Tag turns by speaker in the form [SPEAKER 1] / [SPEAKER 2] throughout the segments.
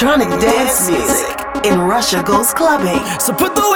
[SPEAKER 1] electronic dance music in Russia Goes Clubbing.
[SPEAKER 2] So put the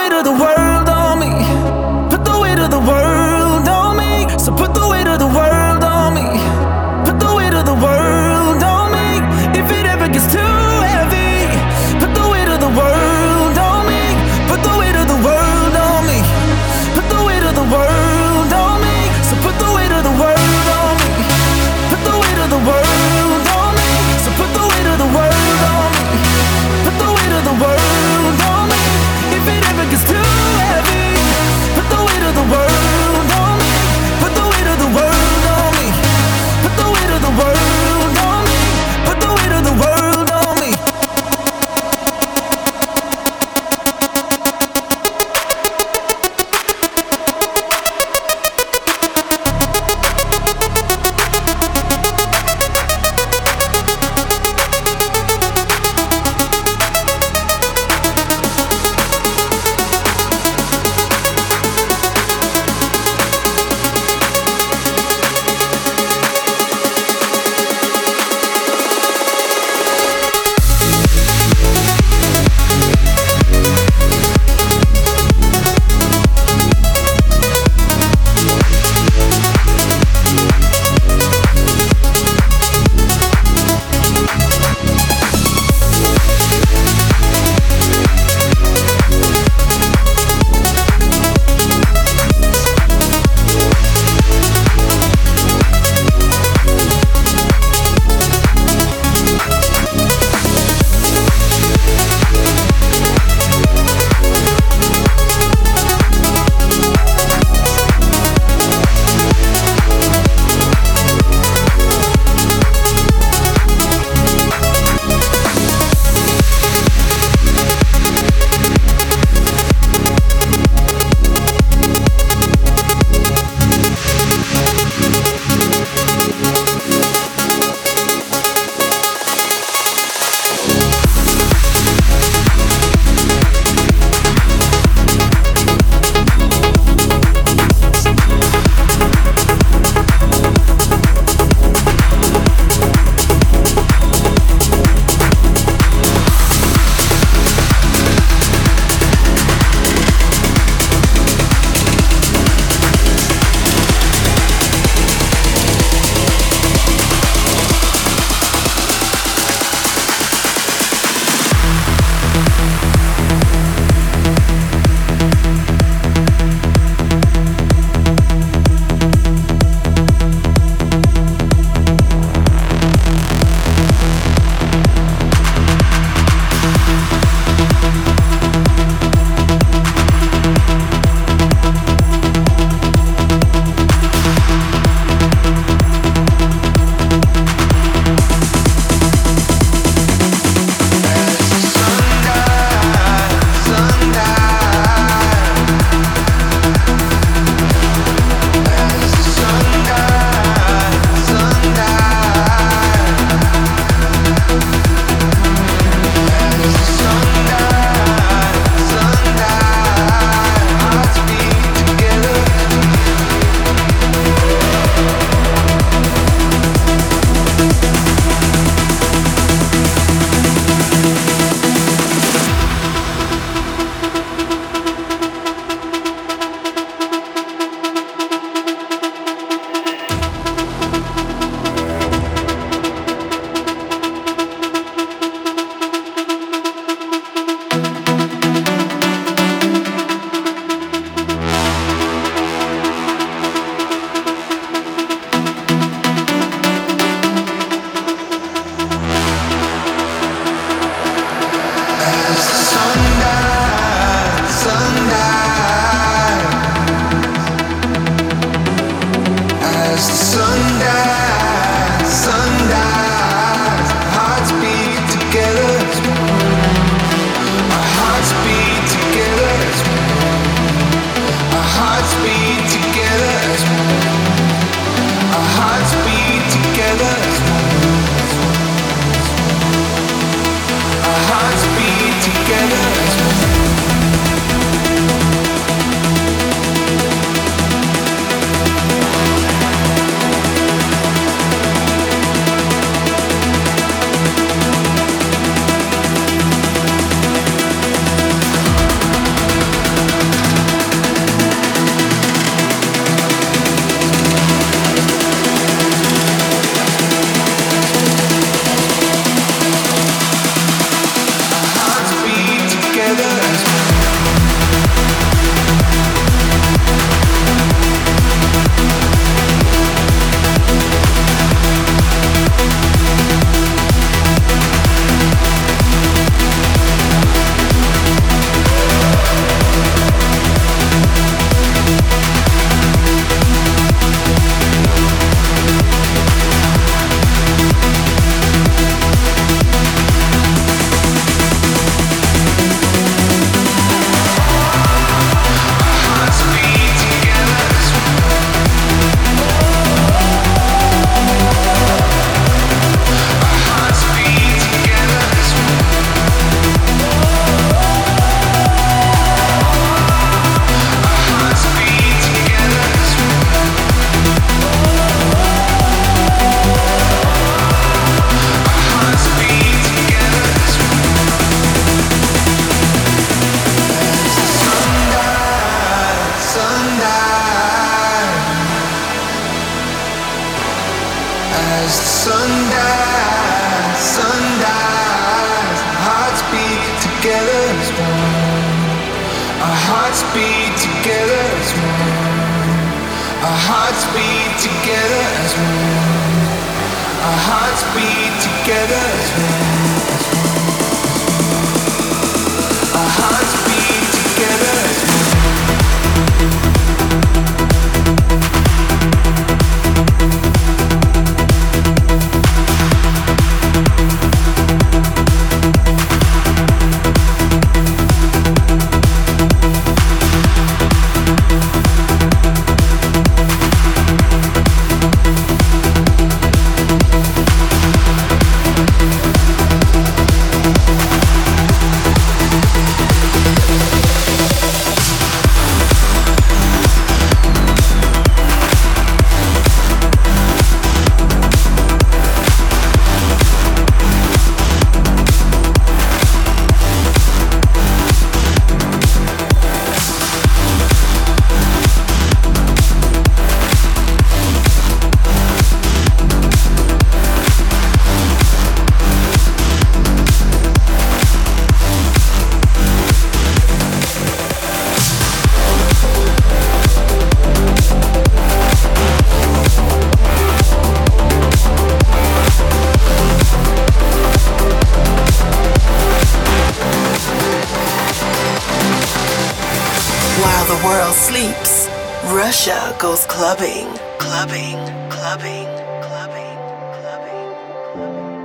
[SPEAKER 1] goes clubbing, clubbing, clubbing, clubbing, clubbing, clubbing.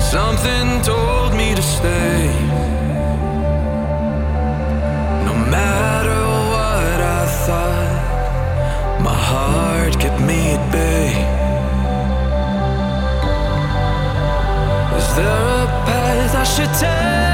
[SPEAKER 2] Something told me to stay. No matter what I thought, my heart kept me at bay. I should take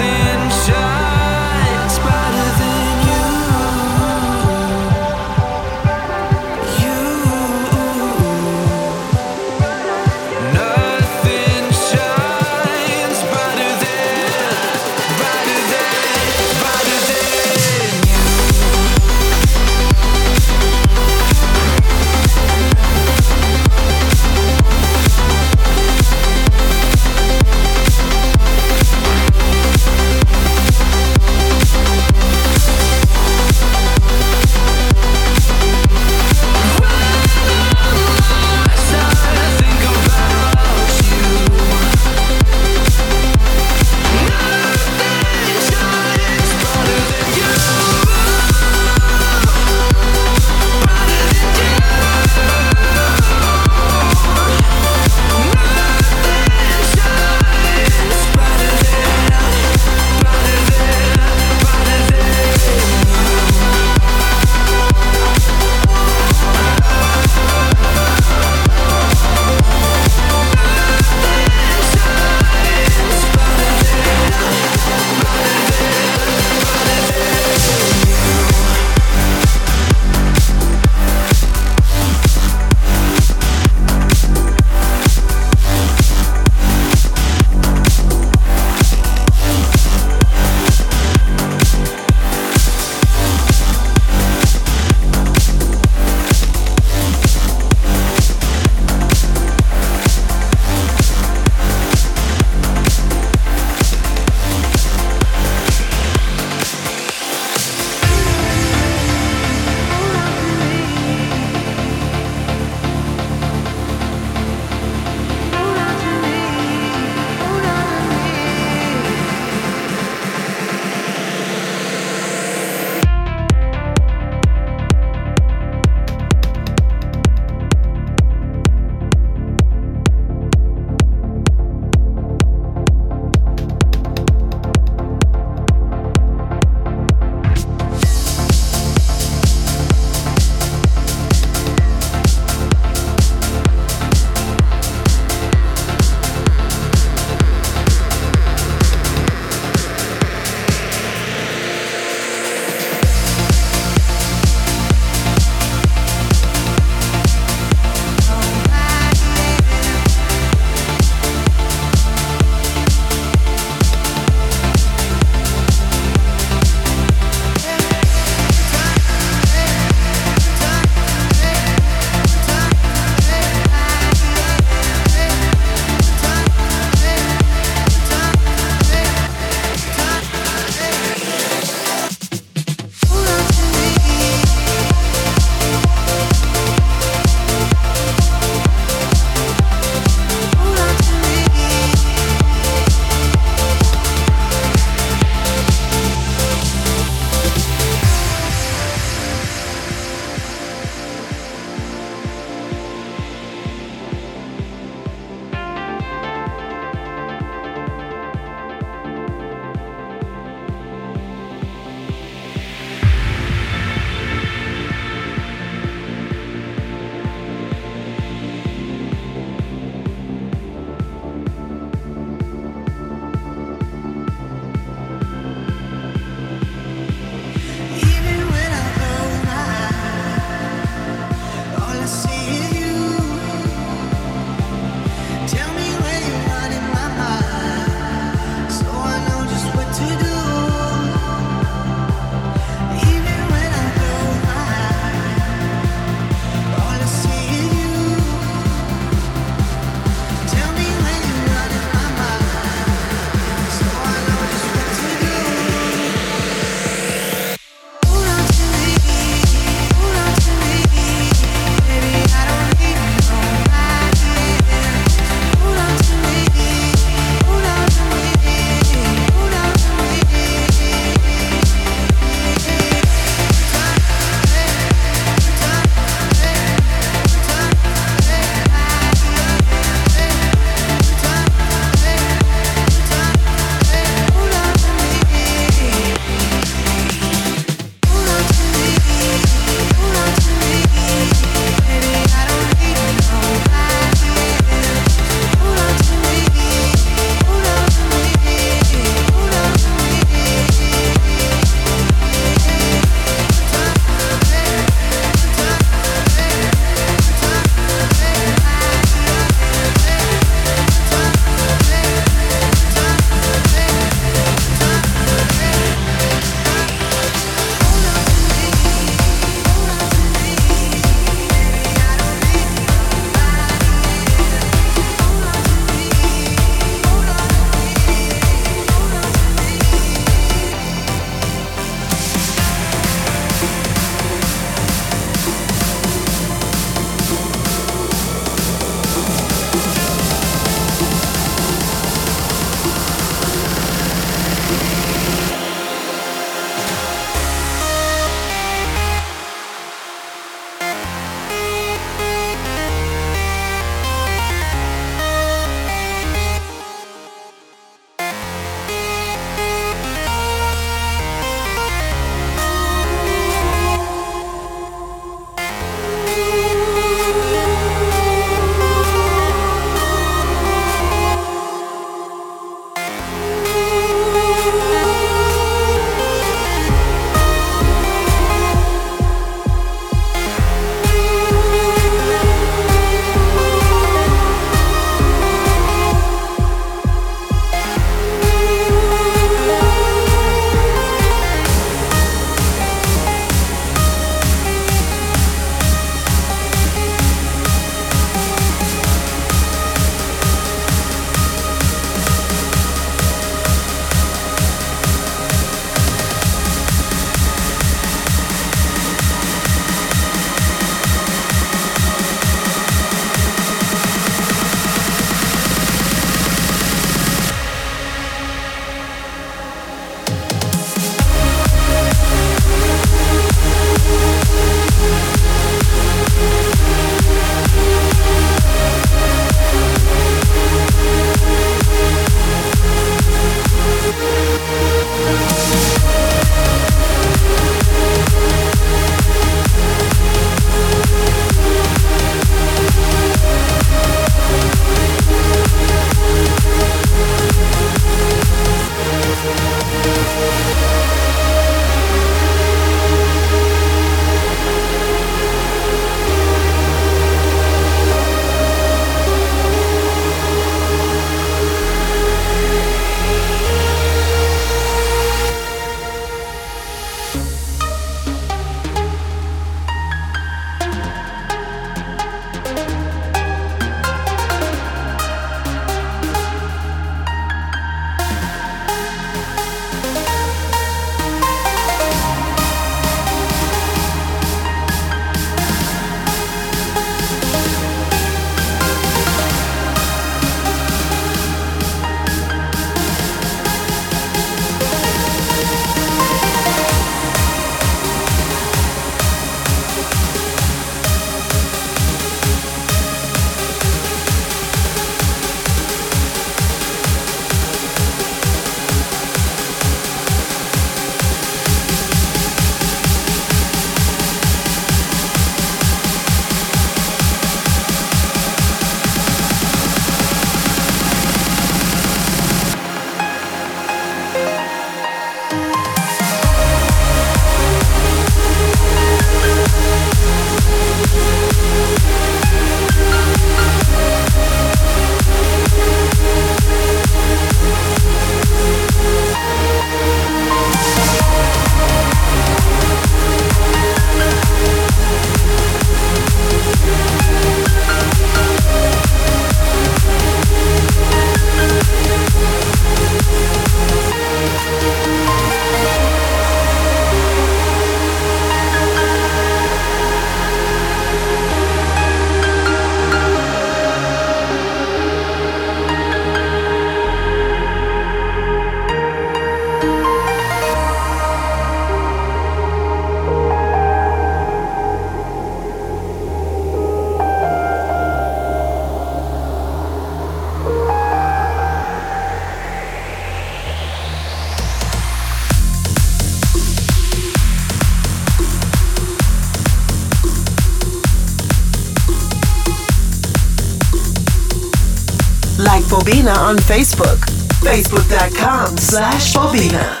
[SPEAKER 1] on Facebook. Facebook.com slash Bobina.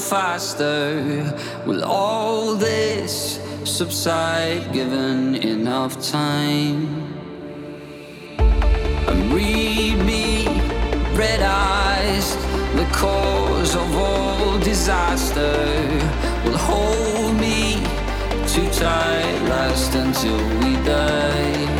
[SPEAKER 3] Faster. Will all this subside given enough time? And read me, red eyes, the cause of all disaster. Will hold me too tight, last until we die.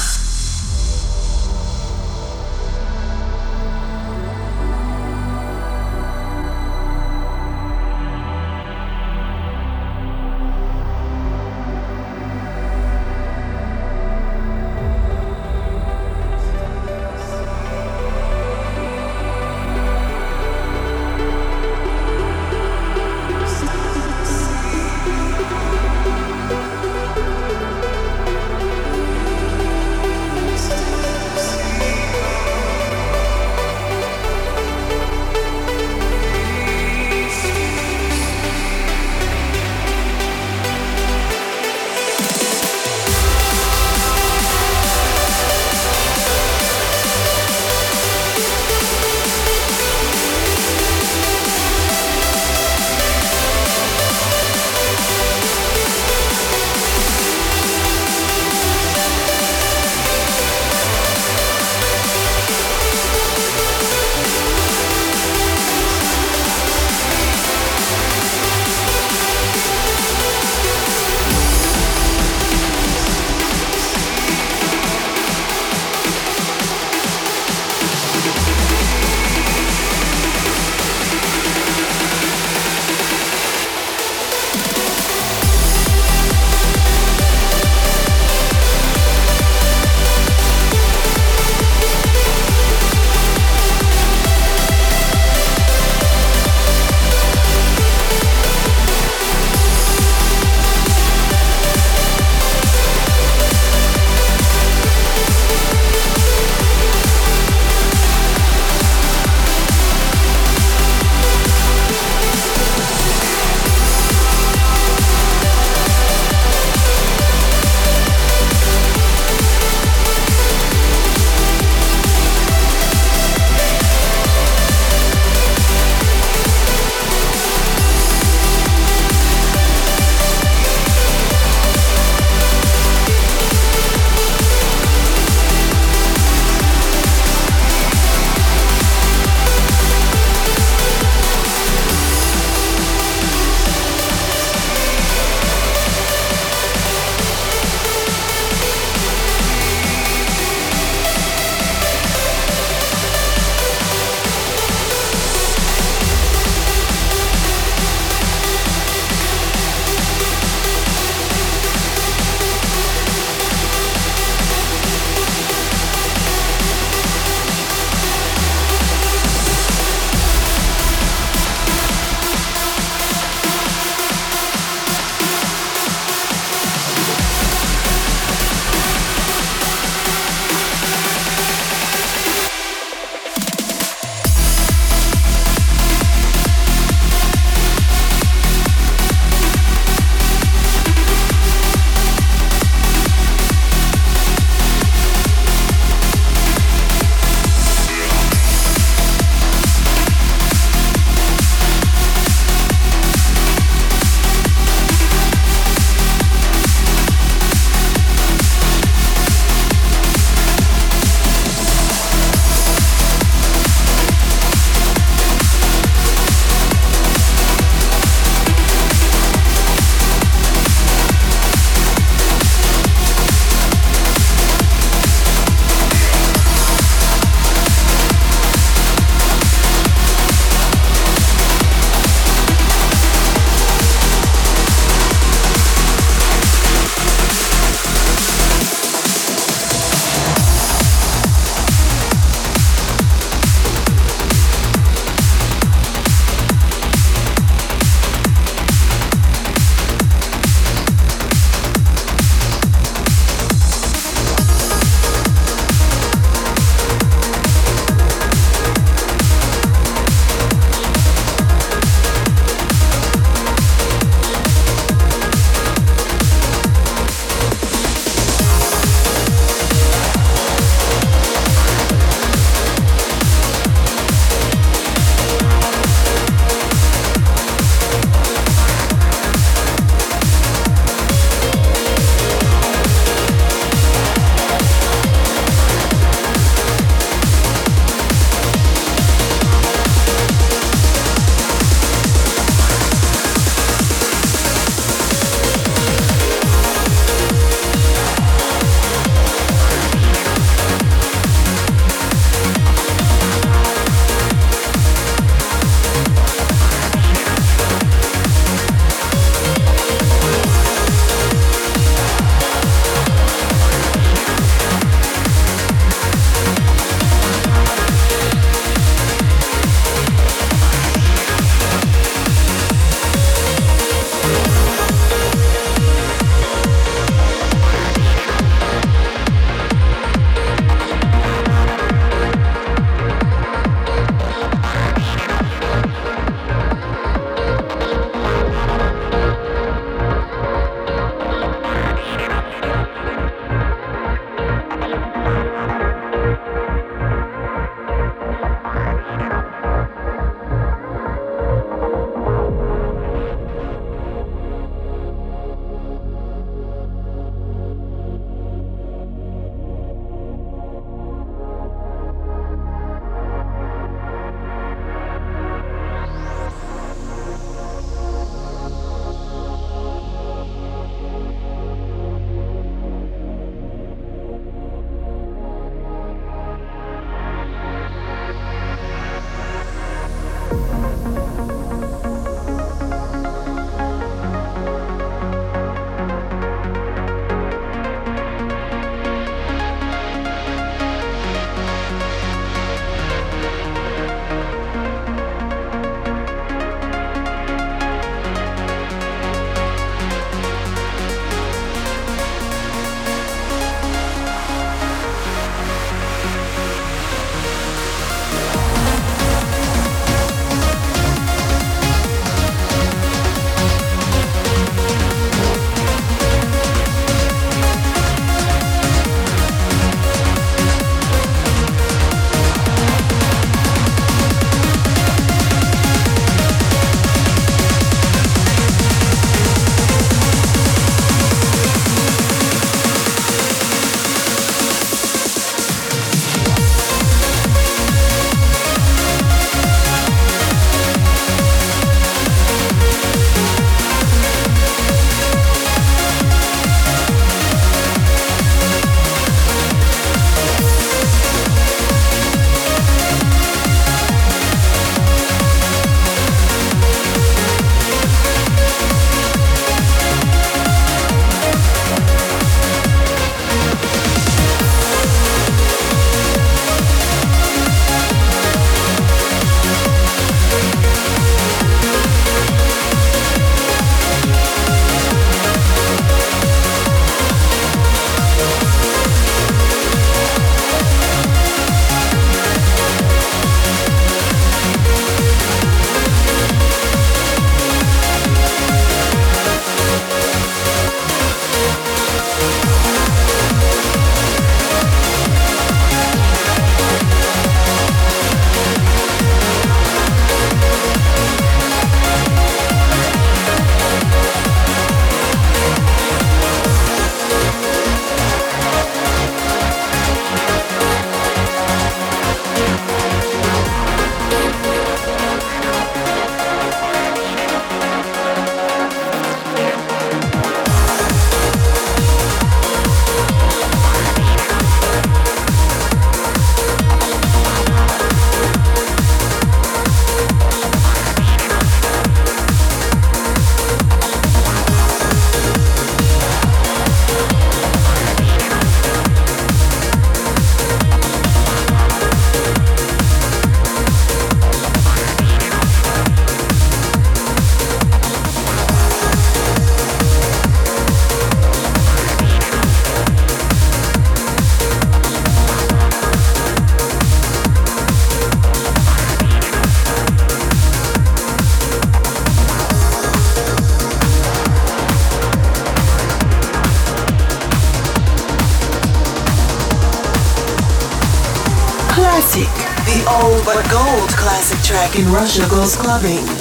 [SPEAKER 1] In Russia goes clubbing.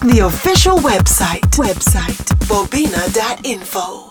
[SPEAKER 4] Check the official website, website, bobina.info.